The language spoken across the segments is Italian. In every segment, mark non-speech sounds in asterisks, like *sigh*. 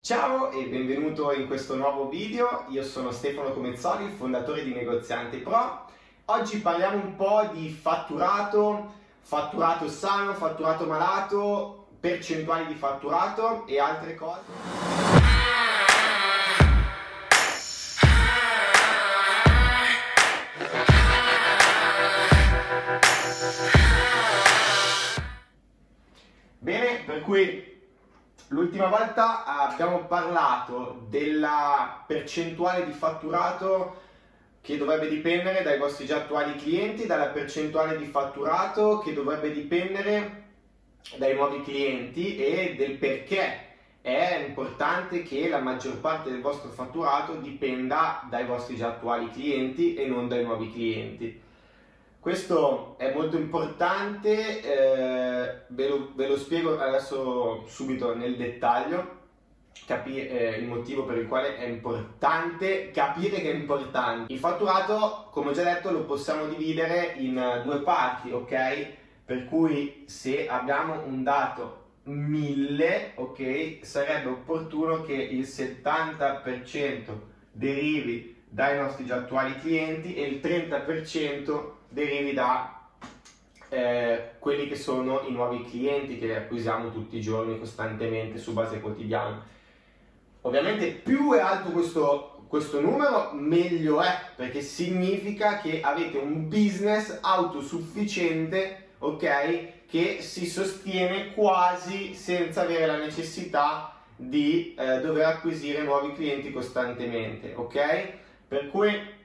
Ciao e benvenuto in questo nuovo video, io sono Stefano Comezzoli, fondatore di Negoziante Pro. Oggi parliamo un po' di fatturato, fatturato sano, fatturato malato, percentuali di fatturato e altre cose. Bene, per cui L'ultima volta abbiamo parlato della percentuale di fatturato che dovrebbe dipendere dai vostri già attuali clienti, dalla percentuale di fatturato che dovrebbe dipendere dai nuovi clienti e del perché è importante che la maggior parte del vostro fatturato dipenda dai vostri già attuali clienti e non dai nuovi clienti. Questo è molto importante, eh, ve, lo, ve, lo, spiego adesso subito nel dettaglio, capire eh, il motivo per il quale è importante capire che è importante. Il fatturato, come ho già detto, lo possiamo dividere in due parti, ok? Per cui se abbiamo un dato 1000, ok, sarebbe opportuno che il 70% derivi dai nostri già attuali clienti e il 30% derivi da eh, quelli che sono i nuovi clienti che acquisiamo tutti i giorni costantemente su base quotidiana. Ovviamente più è alto questo, questo numero meglio è perché significa che avete un business autosufficiente, ok? Che si sostiene quasi senza avere la necessità di eh, dover acquisire nuovi clienti costantemente, ok? Per cui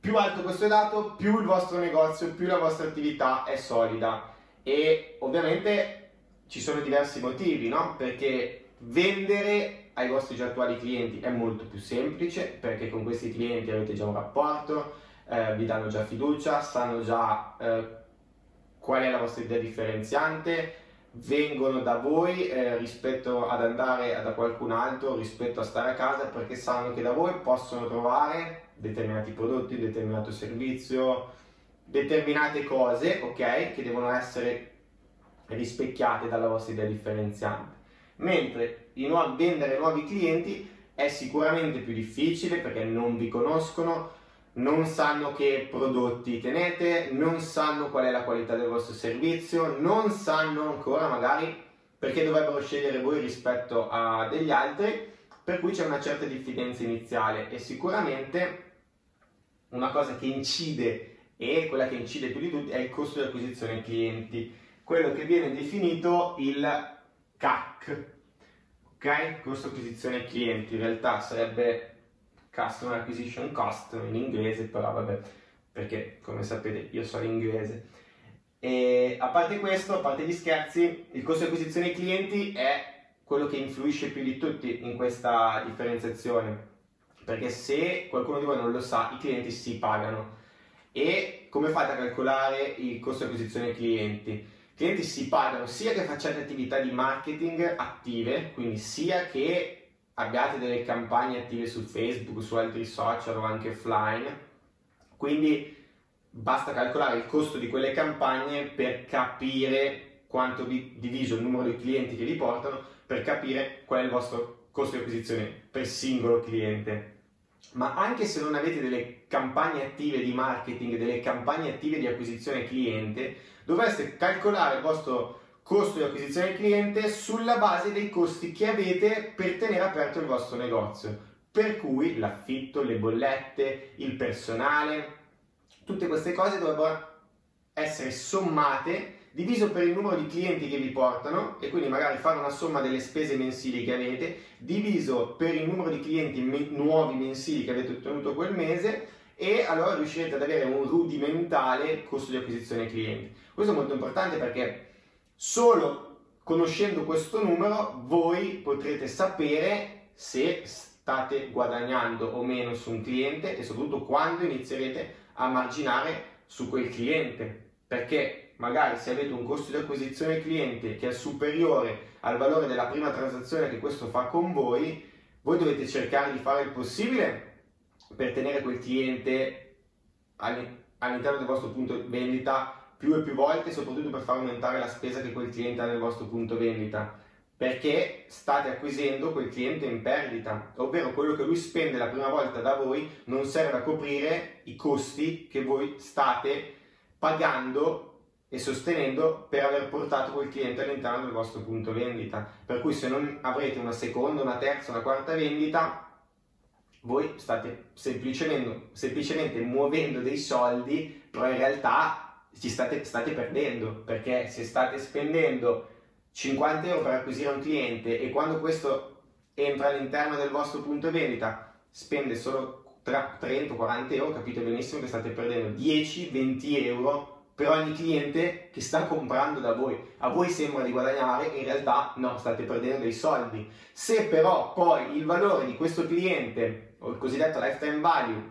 più alto questo dato, più il vostro negozio, più la vostra attività è solida. E ovviamente ci sono diversi motivi, no? Perché vendere ai vostri già attuali clienti è molto più semplice, perché con questi clienti avete già un rapporto, eh, vi danno già fiducia, sanno già eh, qual è la vostra idea differenziante, vengono da voi eh, rispetto ad andare da qualcun altro, rispetto a stare a casa, perché sanno che da voi possono trovare determinati prodotti, determinato servizio, determinate cose, ok, che devono essere rispecchiate dalla vostra idea differenziante. Mentre nuovi, vendere nuovi clienti è sicuramente più difficile perché non vi conoscono, non sanno che prodotti tenete, non sanno qual è la qualità del vostro servizio, non sanno ancora magari perché dovrebbero scegliere voi rispetto a degli altri, per cui c'è una certa diffidenza iniziale e sicuramente una cosa che incide e quella che incide più di tutti è il costo di acquisizione clienti, quello che viene definito il CAC, ok? Costo di acquisizione clienti, in realtà sarebbe Customer Acquisition Cost in inglese, però vabbè, perché come sapete io sono inglese. E a parte questo, a parte gli scherzi, il costo di acquisizione clienti è quello che influisce più di tutti in questa differenziazione perché se qualcuno di voi non lo sa, i clienti si pagano. E come fate a calcolare il costo di acquisizione clienti? I clienti si pagano sia che facciate attività di marketing attive, quindi sia che abbiate delle campagne attive su Facebook, su altri social o anche offline. Quindi basta calcolare il costo di quelle campagne per capire quanto vi diviso il numero di clienti che vi portano, per capire qual è il vostro costo di acquisizione per singolo cliente ma anche se non avete delle campagne attive di marketing, delle campagne attive di acquisizione cliente, dovreste calcolare il vostro costo di acquisizione cliente sulla base dei costi che avete per tenere aperto il vostro negozio. Per cui l'affitto, le bollette, il personale, tutte queste cose dovrebbero essere sommate diviso per il numero di clienti che vi portano e quindi magari fare una somma delle spese mensili che avete, diviso per il numero di clienti me- nuovi mensili che avete ottenuto quel mese e allora riuscirete ad avere un rudimentale costo di acquisizione clienti. Questo è molto importante perché solo conoscendo questo numero voi potrete sapere se state guadagnando o meno su un cliente e soprattutto quando inizierete a marginare su quel cliente perché magari se avete un costo di acquisizione cliente che è superiore al valore della prima transazione che questo fa con voi, voi dovete cercare di fare il possibile per tenere quel cliente all'interno del vostro punto vendita più e più volte, soprattutto per far aumentare la spesa che quel cliente ha nel vostro punto vendita. perché state acquisendo quel cliente in perdita, ovvero quello che lui spende la prima volta da voi non serve a coprire i costi che voi state pagando e sostenendo per aver portato quel cliente all'interno del vostro punto vendita. Per cui se non avrete una seconda, una terza, una quarta vendita, voi state semplicemente, semplicemente muovendo dei soldi, però in realtà ci state, state perdendo, perché se state spendendo 50 euro per acquisire un cliente e quando questo entra all'interno del vostro punto vendita spende solo 30-40 euro, capite benissimo che state perdendo 10-20 euro per ogni cliente che sta comprando da voi. A voi sembra di guadagnare, in realtà no, state perdendo dei soldi. Se però poi il valore di questo cliente, o il cosiddetto lifetime value,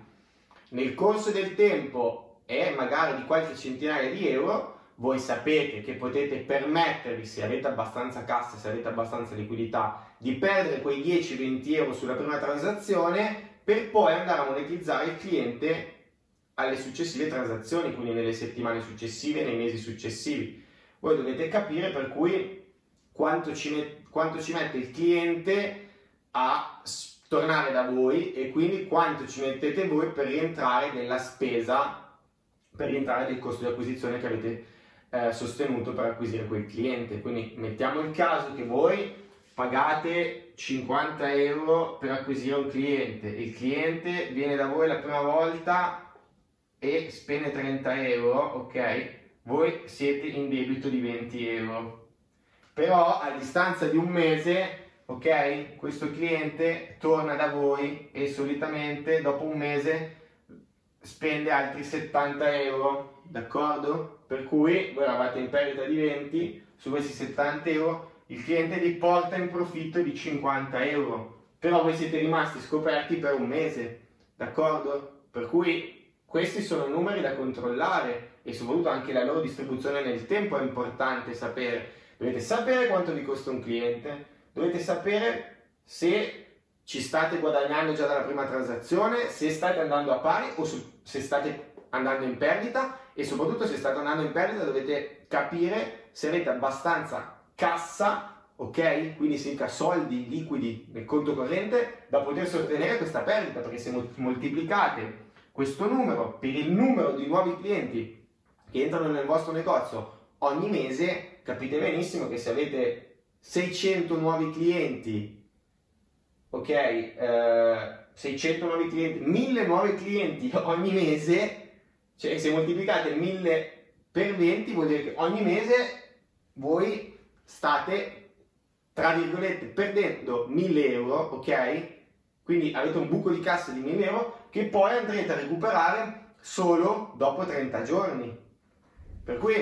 nel corso del tempo è magari di qualche centinaia di euro, voi sapete che potete permettervi, se avete abbastanza cassa, se avete abbastanza liquidità, di perdere quei 10-20 euro sulla prima transazione per poi andare a monetizzare il cliente alle successive transazioni, quindi nelle settimane successive, nei mesi successivi. Voi dovete capire per cui quanto ci, met- quanto ci mette il cliente a tornare da voi e quindi quanto ci mettete voi per rientrare nella spesa, per rientrare nel costo di acquisizione che avete eh, sostenuto per acquisire quel cliente. Quindi mettiamo il caso che voi pagate 50 euro per acquisire un cliente, il cliente viene da voi la prima volta e spende 30 euro, ok? Voi siete in debito di 20 euro. Però a distanza di un mese, ok? Questo cliente torna da voi e solitamente dopo un mese spende altri 70 euro, d'accordo? Per cui voi eravate in perdita di 20, su questi 70 euro il cliente vi porta in profitto di 50 euro, però voi siete rimasti scoperti per un mese, d'accordo? Per cui questi sono numeri da controllare e soprattutto anche la loro distribuzione nel tempo è importante sapere. Dovete sapere quanto vi costa un cliente, dovete sapere se ci state guadagnando già dalla prima transazione, se state andando a pari o se state andando in perdita e soprattutto se state andando in perdita dovete capire se avete abbastanza cassa, ok? Quindi significa soldi liquidi nel conto corrente da poter sostenere questa perdita, perché se moltiplicate questo numero per il numero di nuovi clienti che entrano nel vostro negozio ogni mese, capite benissimo che se avete 600 nuovi clienti, ok? Eh, 600 nuovi clienti, 1000 nuovi clienti *laughs* ogni mese, cioè se moltiplicate 1000 per 20 vuol dire che ogni mese voi state, tra virgolette, perdendo 1000 euro, ok? Quindi avete un buco di cassa di 1000 euro che poi andrete a recuperare solo dopo 30 giorni. Per cui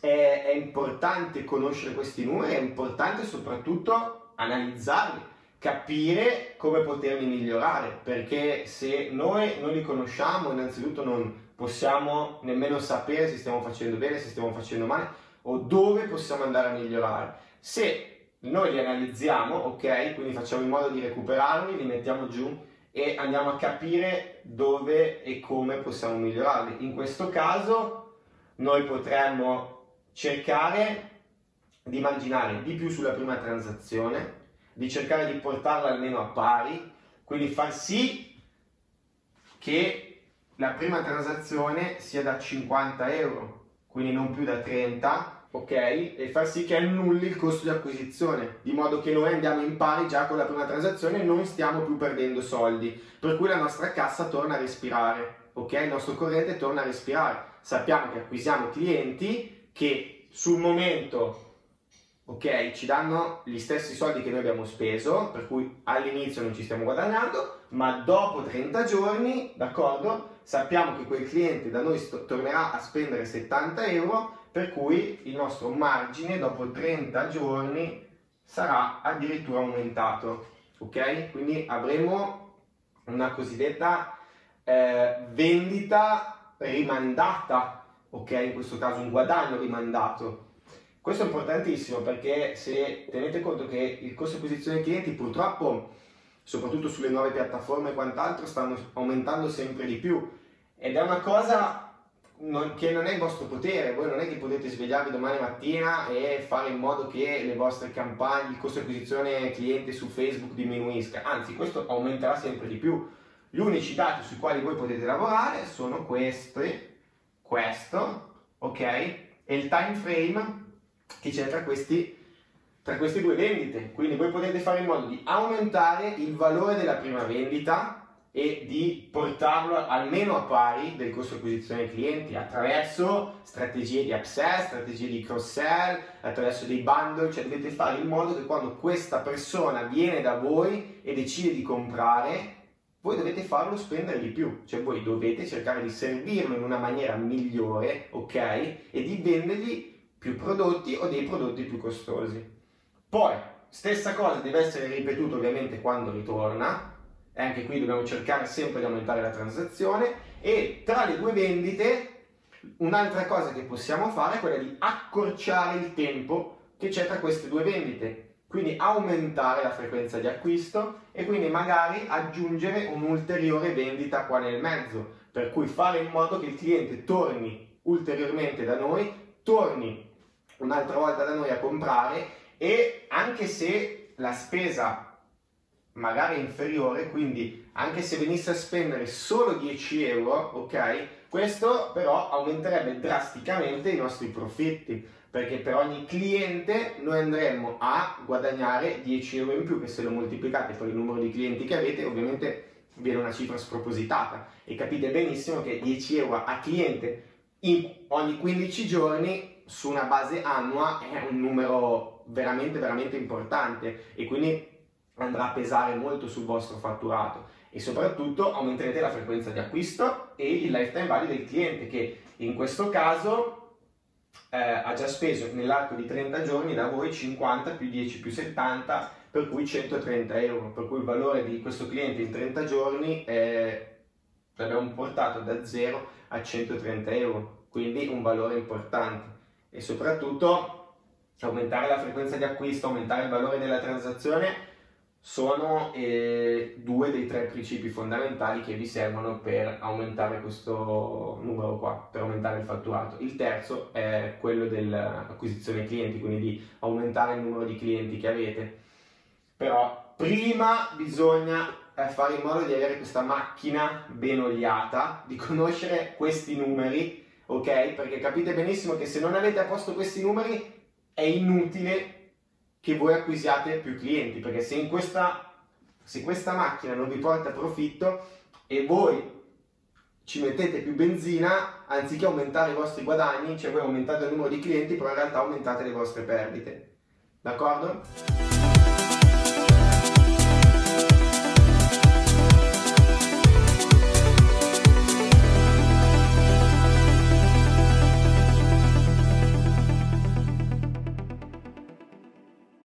è, è importante conoscere questi numeri, è importante soprattutto analizzarli capire come poterli migliorare, perché se noi non li conosciamo, innanzitutto non possiamo nemmeno sapere se stiamo facendo bene, se stiamo facendo male o dove possiamo andare a migliorare. Se noi li analizziamo, ok, quindi facciamo in modo di recuperarli, li mettiamo giù e andiamo a capire dove e come possiamo migliorarli. In questo caso noi potremmo cercare di marginare di più sulla prima transazione, di cercare di portarla almeno a pari, quindi far sì che la prima transazione sia da 50 euro, quindi non più da 30, ok? E far sì che annulli il costo di acquisizione, di modo che noi andiamo in pari già con la prima transazione e non stiamo più perdendo soldi, per cui la nostra cassa torna a respirare, ok? Il nostro corrente torna a respirare. Sappiamo che acquisiamo clienti che sul momento ok? Ci danno gli stessi soldi che noi abbiamo speso, per cui all'inizio non ci stiamo guadagnando, ma dopo 30 giorni, d'accordo? Sappiamo che quel cliente da noi tornerà a spendere 70 euro, per cui il nostro margine dopo 30 giorni sarà addirittura aumentato, ok? Quindi avremo una cosiddetta eh, vendita rimandata, ok? In questo caso un guadagno rimandato questo è importantissimo perché se tenete conto che il costo di acquisizione dei clienti purtroppo, soprattutto sulle nuove piattaforme e quant'altro, stanno aumentando sempre di più ed è una cosa non, che non è il vostro potere, voi non è che potete svegliarvi domani mattina e fare in modo che le vostre campagne, il costo di acquisizione clienti su Facebook diminuisca, anzi questo aumenterà sempre di più. Gli unici dati sui quali voi potete lavorare sono questi, questo, ok? E il time frame che c'è tra questi tra queste due vendite. Quindi voi potete fare in modo di aumentare il valore della prima vendita e di portarlo almeno a pari del costo di acquisizione clienti attraverso strategie di upsell, strategie di cross-sell, attraverso dei bundle, cioè dovete fare in modo che quando questa persona viene da voi e decide di comprare, voi dovete farlo spendere di più, cioè voi dovete cercare di servirlo in una maniera migliore, ok? E di vendergli più prodotti o dei prodotti più costosi. Poi, stessa cosa deve essere ripetuta ovviamente quando ritorna, e anche qui dobbiamo cercare sempre di aumentare la transazione. E tra le due vendite un'altra cosa che possiamo fare è quella di accorciare il tempo che c'è tra queste due vendite. Quindi aumentare la frequenza di acquisto e quindi magari aggiungere un'ulteriore vendita qua nel mezzo. Per cui fare in modo che il cliente torni ulteriormente da noi torni un'altra volta da noi a comprare e anche se la spesa magari inferiore, quindi anche se venisse a spendere solo 10 euro, ok? Questo però aumenterebbe drasticamente i nostri profitti, perché per ogni cliente noi andremmo a guadagnare 10 euro in più, che se lo moltiplicate per il numero di clienti che avete, ovviamente viene una cifra spropositata e capite benissimo che 10 euro a cliente in ogni 15 giorni su una base annua è un numero veramente veramente importante e quindi andrà a pesare molto sul vostro fatturato e soprattutto aumenterete la frequenza di acquisto e il lifetime value del cliente che in questo caso eh, ha già speso nell'arco di 30 giorni da voi 50 più 10 più 70 per cui 130 euro. Per cui il valore di questo cliente in 30 giorni è, l'abbiamo portato da 0 a 130 euro quindi un valore importante. E soprattutto aumentare la frequenza di acquisto aumentare il valore della transazione sono eh, due dei tre principi fondamentali che vi servono per aumentare questo numero qua, per aumentare il fatturato. Il terzo è quello dell'acquisizione clienti, quindi di aumentare il numero di clienti che avete. Però prima bisogna eh, fare in modo di avere questa macchina ben oliata, di conoscere questi numeri, ok? Perché capite benissimo che se non avete a posto questi numeri è inutile che voi acquisiate più clienti, perché se, in questa, se questa macchina non vi porta profitto e voi ci mettete più benzina, anziché aumentare i vostri guadagni, cioè voi aumentate il numero di clienti, però in realtà aumentate le vostre perdite. D'accordo?